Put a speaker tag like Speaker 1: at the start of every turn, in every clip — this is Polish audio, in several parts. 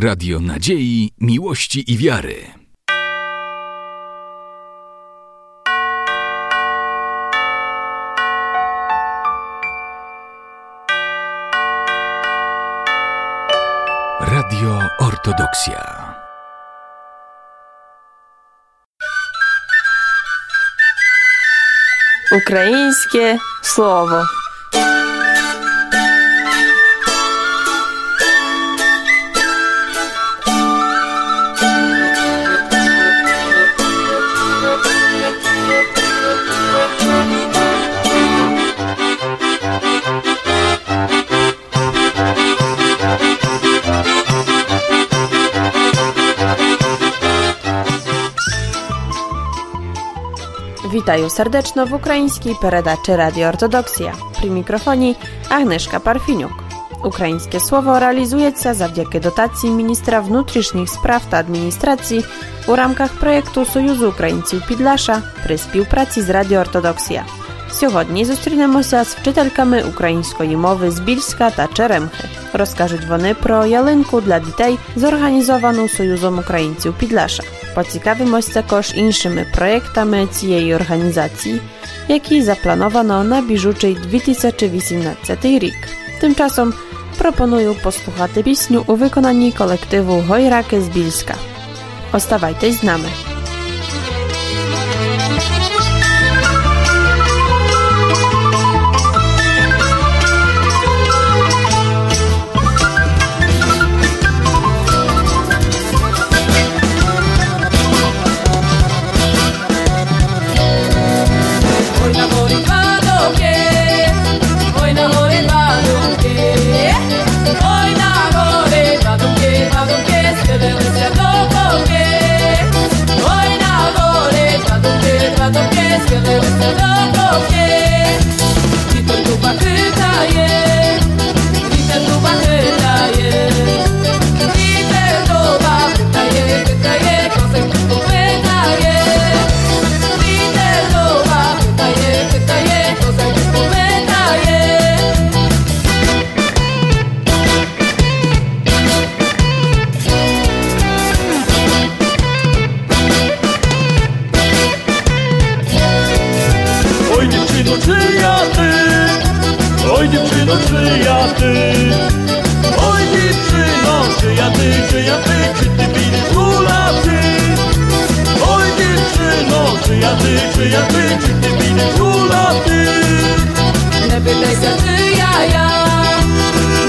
Speaker 1: Radio Nadziei, Miłości i Wiary. Radio Ortodoksja.
Speaker 2: Ukraińskie słowo. Вітаю сердечно в українській передачі Радіо Ортодоксія. При мікрофоні Агнешка Парфінюк. Українське слово реалізується завдяки дотації міністра внутрішніх справ та адміністрації у рамках проєкту Союзу українців Підлаша при співпраці з Радіо Ортодоксія. Сьогодні зустрінемося з вчительками української мови з Більська та Черемхи. Розкажуть вони про ялинку для дітей, зорганізовану Союзом українців Підлаша. Поцікавимось також іншими проєктами цієї організації, які заплановано на біжучий 2018 рік. Тим часом пропоную послухати пісню у виконанні колективу Гойраки з Більська. Оставайтесь з нами.
Speaker 3: es que debes ser loco
Speaker 4: que Dziewczyno, czyja ty? Oj dziewczyno, czyja ty, czyja ty? Czy ty widzisz kulaty? Oj dziewczyno, czyja ty, czyja ty? Czy ty widzisz kulaty?
Speaker 3: Nie pytaj się czyja ja,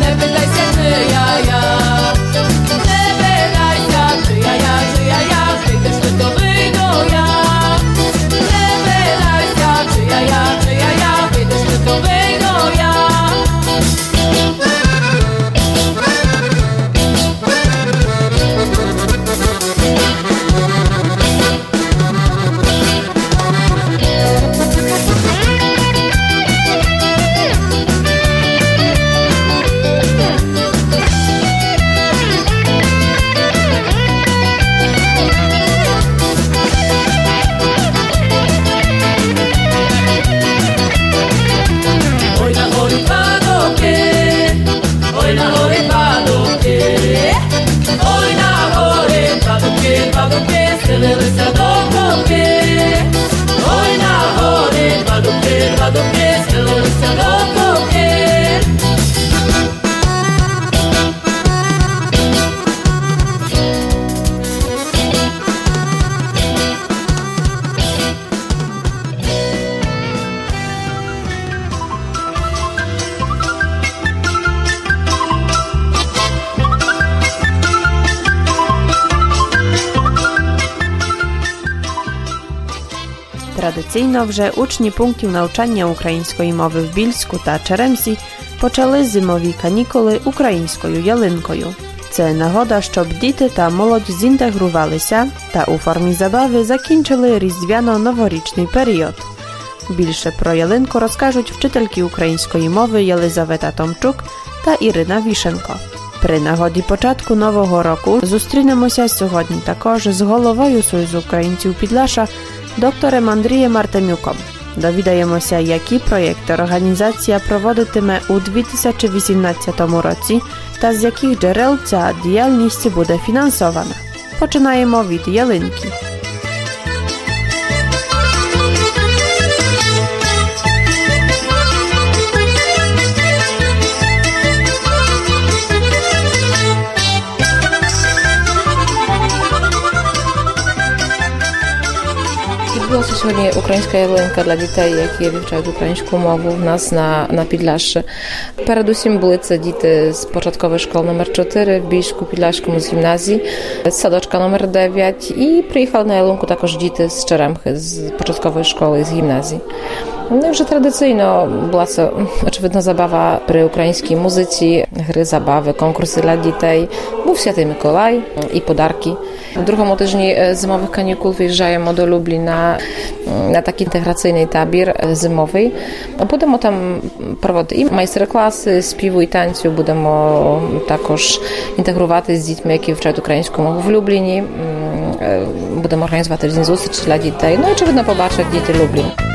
Speaker 3: nie pytaj się czyja ja. Nie
Speaker 2: Традиційно вже учні пунктів навчання української мови в Більську та Черемсі почали зимові канікули українською ялинкою. Це нагода, щоб діти та молодь зінтегрувалися та у формі забави закінчили різдвяно-новорічний період. Більше про ялинку розкажуть вчительки української мови Єлизавета Томчук та Ірина Вішенко. При нагоді початку нового року зустрінемося сьогодні також з головою Союзу українців Підлаша доктором Андрієм Артемюком. Довідаємося, які проєкти організація проводитиме у 2018 році та з яких джерел ця діяльність буде фінансована. Починаємо від ялинки.
Speaker 5: сьогодні українська ялинка для дітей, які вивчають українську мову в нас на, на Підляші. Передусім були це діти з початкової школи номер 4 в Більську Підляшському з гімназії, з садочка номер 9 і приїхали на ялинку також діти з Черемхи з початкової школи з гімназії. No i вже традиційно була це очевидно забава при українській музиці, гри, забави, конкурси для дітей. Був Святий Миколай і
Speaker 6: Druhom łotyżni e, zimowych kanikul wyjeżdżają do Lublina mm, na taki integracyjny tabir e, zimowy. No, będziemy tam prowadzić i majsterklasy z piwu i tańcu, będziemy także integrować z dziećmi, jakie wczoraj ukraińską mowę w Lublinie. Mm, e, będziemy organizować tydzień złosy dla dzieci, no i czy będą zobaczyć dzieci Lublin.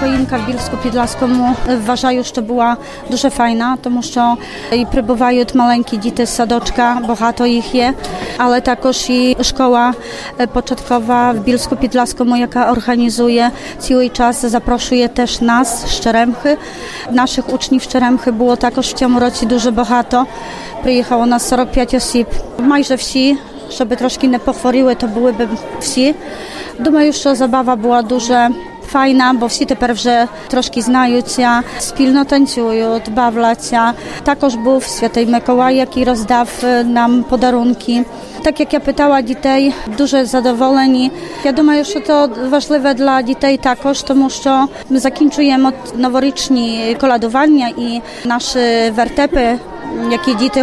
Speaker 7: Jak щороку choinka в Більську-Підлаському вважаю, що була дуже файна, тому що і прибувають маленькі діти з садочка, багато їх є, але також і школа е, початkowa w Bielsku-Підлаському, яка організує цілий час, запрошує теж нас з Черемхи. Наших учнів з Черемхи було також в цьому році дуже багато. Приїхало нас 45 осіб. Майже всі, щоб трошки не похворіли, то були б всі. Думаю, що забава була дуже файна, бо всі тепер вже трошки знаються, спільно танцюють, бавляться. Також був Святий Миколай, який роздав е, нам подарунки. Так як я питала дітей, дуже задоволені. Я думаю, що це важливе для дітей також, тому що ми закінчуємо новорічні колядування і наші вертепи, які діти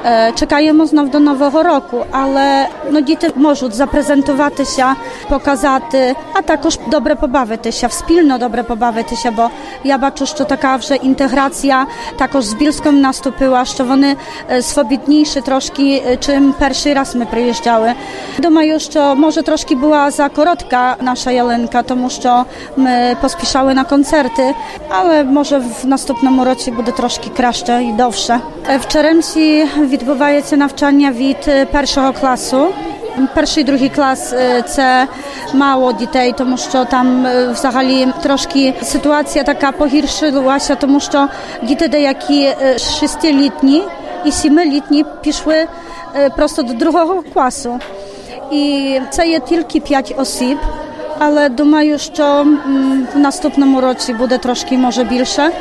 Speaker 7: готують. Е, Чекаємо знов до нового року, але ну, діти можуть запрезентуватися, показати, а також добре побавитися, спільно добре побавитися, бо я бачу, що така вже інтеграція також з Більськом наступила, що вони е, swobodniejsi трошки, е, чим перший раз ми приїжджали. Думаю, що може трошки була за коротка наша ялинка, тому що ми поспішали на концерти, але може в наступному році буде трошки краще і довше. Е, В Черемсі відбувається навчання від е, першого класу. Перший, другий клас е, це мало дітей, тому що там е, взагалі трошки ситуація така погіршилася, тому що діти деякі е, шестилітні і сімилітні пішли е, просто до другого класу. І це є тільки п'ять осіб. Але думаю, що в наступному році буде трошки може більше.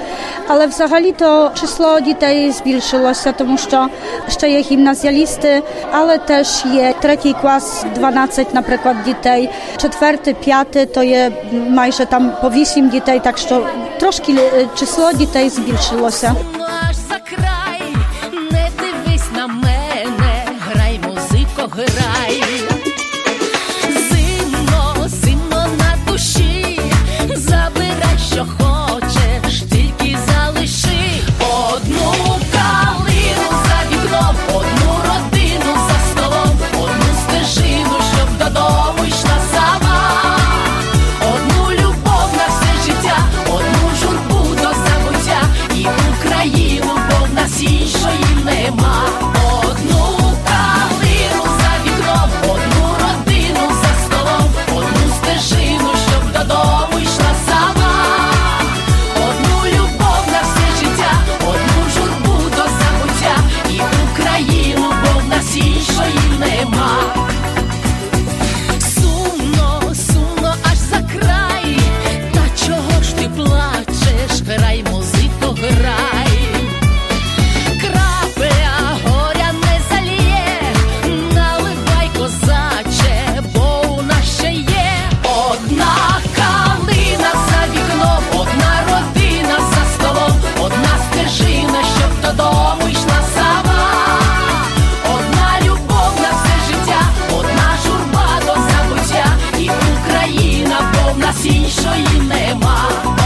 Speaker 7: Але взагалі то число дітей збільшилося, тому що ще є гімназіалісти, але теж є третій клас, 12, наприклад, дітей, четвертий, п'ятий, то є майже там по вісім дітей, так що трошки е, число дітей збільшилося.
Speaker 3: край, не дивись на мене, грай, музико, грай. Іншої нема.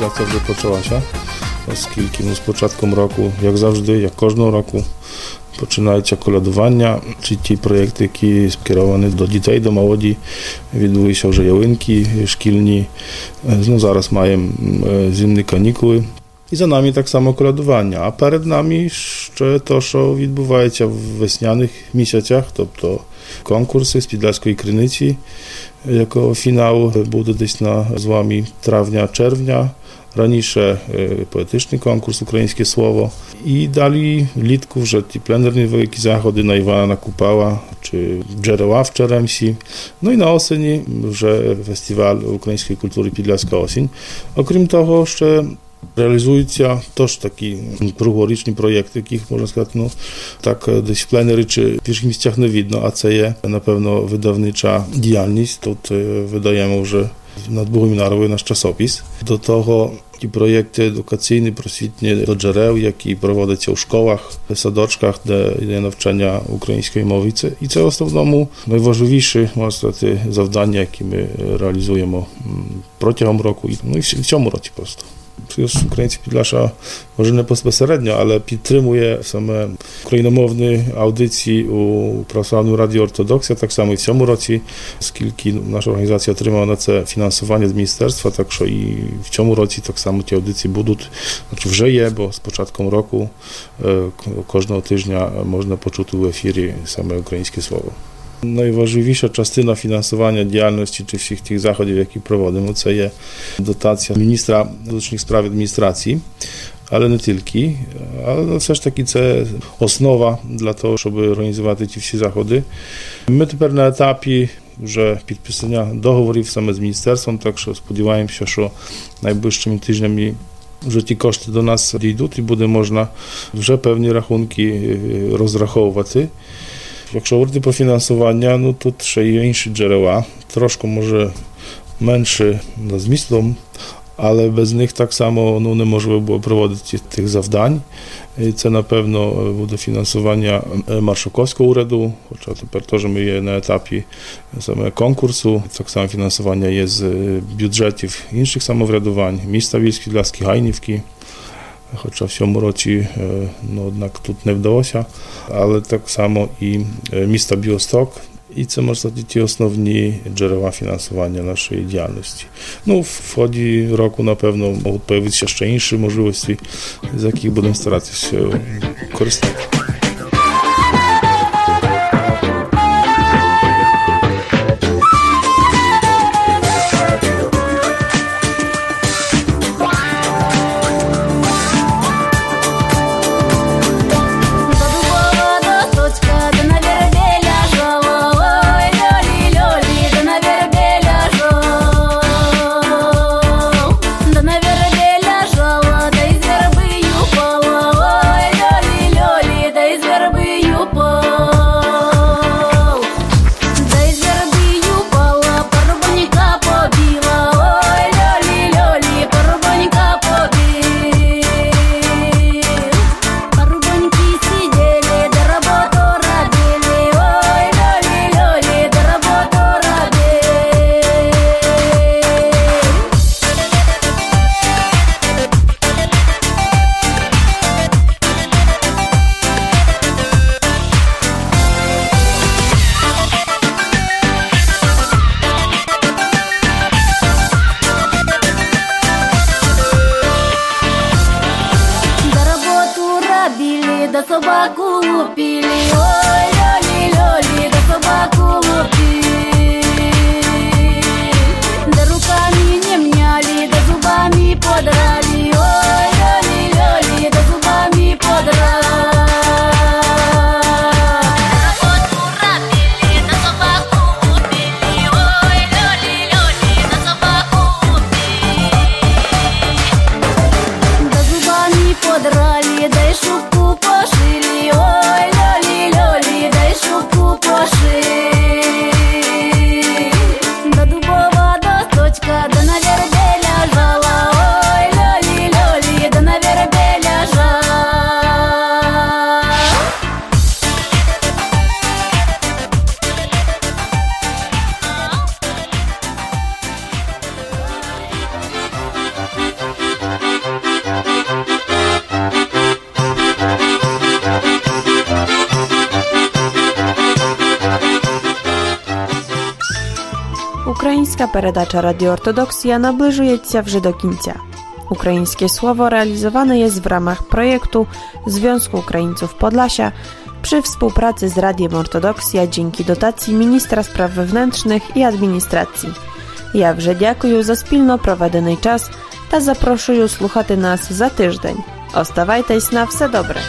Speaker 3: za to, że poczęła się z kilkim, z początkiem roku, jak zawsze, jak każdą roku. Poczynajcie koladowania, czyli ci projektyki skierowane do dzieci, do młodzi. Widuje się, że jałynki szkilni, no zaraz mają mm, zimne kanikuły. I za
Speaker 8: nami tak samo koladowania, a przed nami jeszcze to, co odbywa się w wesnianych miesiącach, to, konkursy z Pidlaskiej Krynyci, jako finał, e, był gdzieś na złami trawnia-czerwnia. е, поетичний конкурс Українське слово. І далі влітку вже ті пленерні великі заходи на Івана Купала чи джерела в Черемсі. Ну і на осені вже фестиваль української культури Підляська осінь. Окрім того, ще Реалізуються теж такі круглорічні проєкти, яких можна сказати, ну так десь в пленері чи в інших місцях не видно, а це є напевно видавнича діяльність. Тут е, видаємо вже nad byłym narły nasz czasopis. Do tego i projekty edukacyjne prositnie do dżereł, jakie prowadzą w szkołach, w sadoczkach do nauczania ukraińskiej mowicy. I co jest w domu najważniejsze niestety, zadanie, jakie my realizujemy mm, w roku no i w, w ciągu roku po prostu просто. Союз Українців Підляша може не безпосередньо, але підтримує саме україномовні аудиції у православному радіо Ортодоксія, так само і в цьому році, оскільки наша організація отримала на це фінансування з міністерства, так що і в цьому році так само ті аудиції будуть, значить вже є, бо з початком року е, к- кожного тижня можна почути у Найважливіша частина фінансування діяльності чи всіх тих заходів, які проводимо, це є дотація міністра внутрішніх справ адміністрації, але не тільки. Але все ж таки це основа для того, щоб організувати ті всі заходи. Ми тепер на етапі вже підписання договорів саме з міністерством, так що сподіваємося, що найближчими тижнями вже ті кошти до нас дійдуть і буде можна вже певні рахунки е, розраховувати. Якщо говорити про фінансування, ну тут ще є інші джерела, трошки може менше за змістом, але без них так само ну, неможливо було проводити тих завдань. І це, напевно, буде фінансування е, Маршаковського уряду, хоча тепер теж ми є на етапі саме конкурсу. Так само фінансування є з е, бюджетів інших самоврядувань, міста Вільські, Ляски, Гайнівки. chociaż się mroci, e, no jednak tutaj nie wdało się, ale tak samo i e, miasta Biostok, i co
Speaker 3: można powiedzieć, osnowni źródła finansowania naszej działalności. No, w chodzi roku na pewno mogą pojawić się jeszcze inne możliwości, z jakich będą starać się korzystać.
Speaker 2: Українська передача Радіоортодоксія наближується вже до кінця. Українське слово realizowane jest w ramach projektu Związku Ukraińców Podlasia przy współpracy z Radiem Ortodoksja dzięki dotacji Ministra Spraw Wewnętrznych i Administracji. Ja вже дякую за спільно проведений час та запрошую слухати нас за тиждень. Оставайтесь на все добре!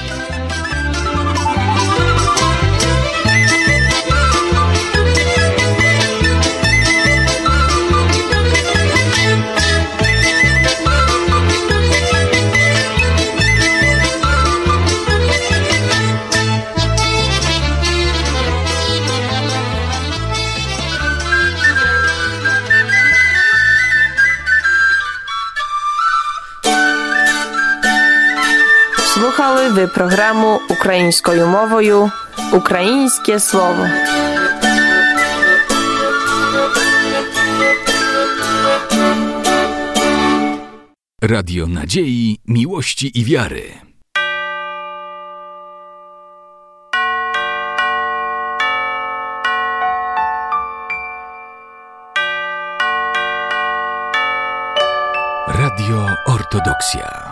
Speaker 2: Слухали ви програму українською мовою Українське слово.
Speaker 1: Radio nadziei, miłości i wiary. Radio Ortodoksja.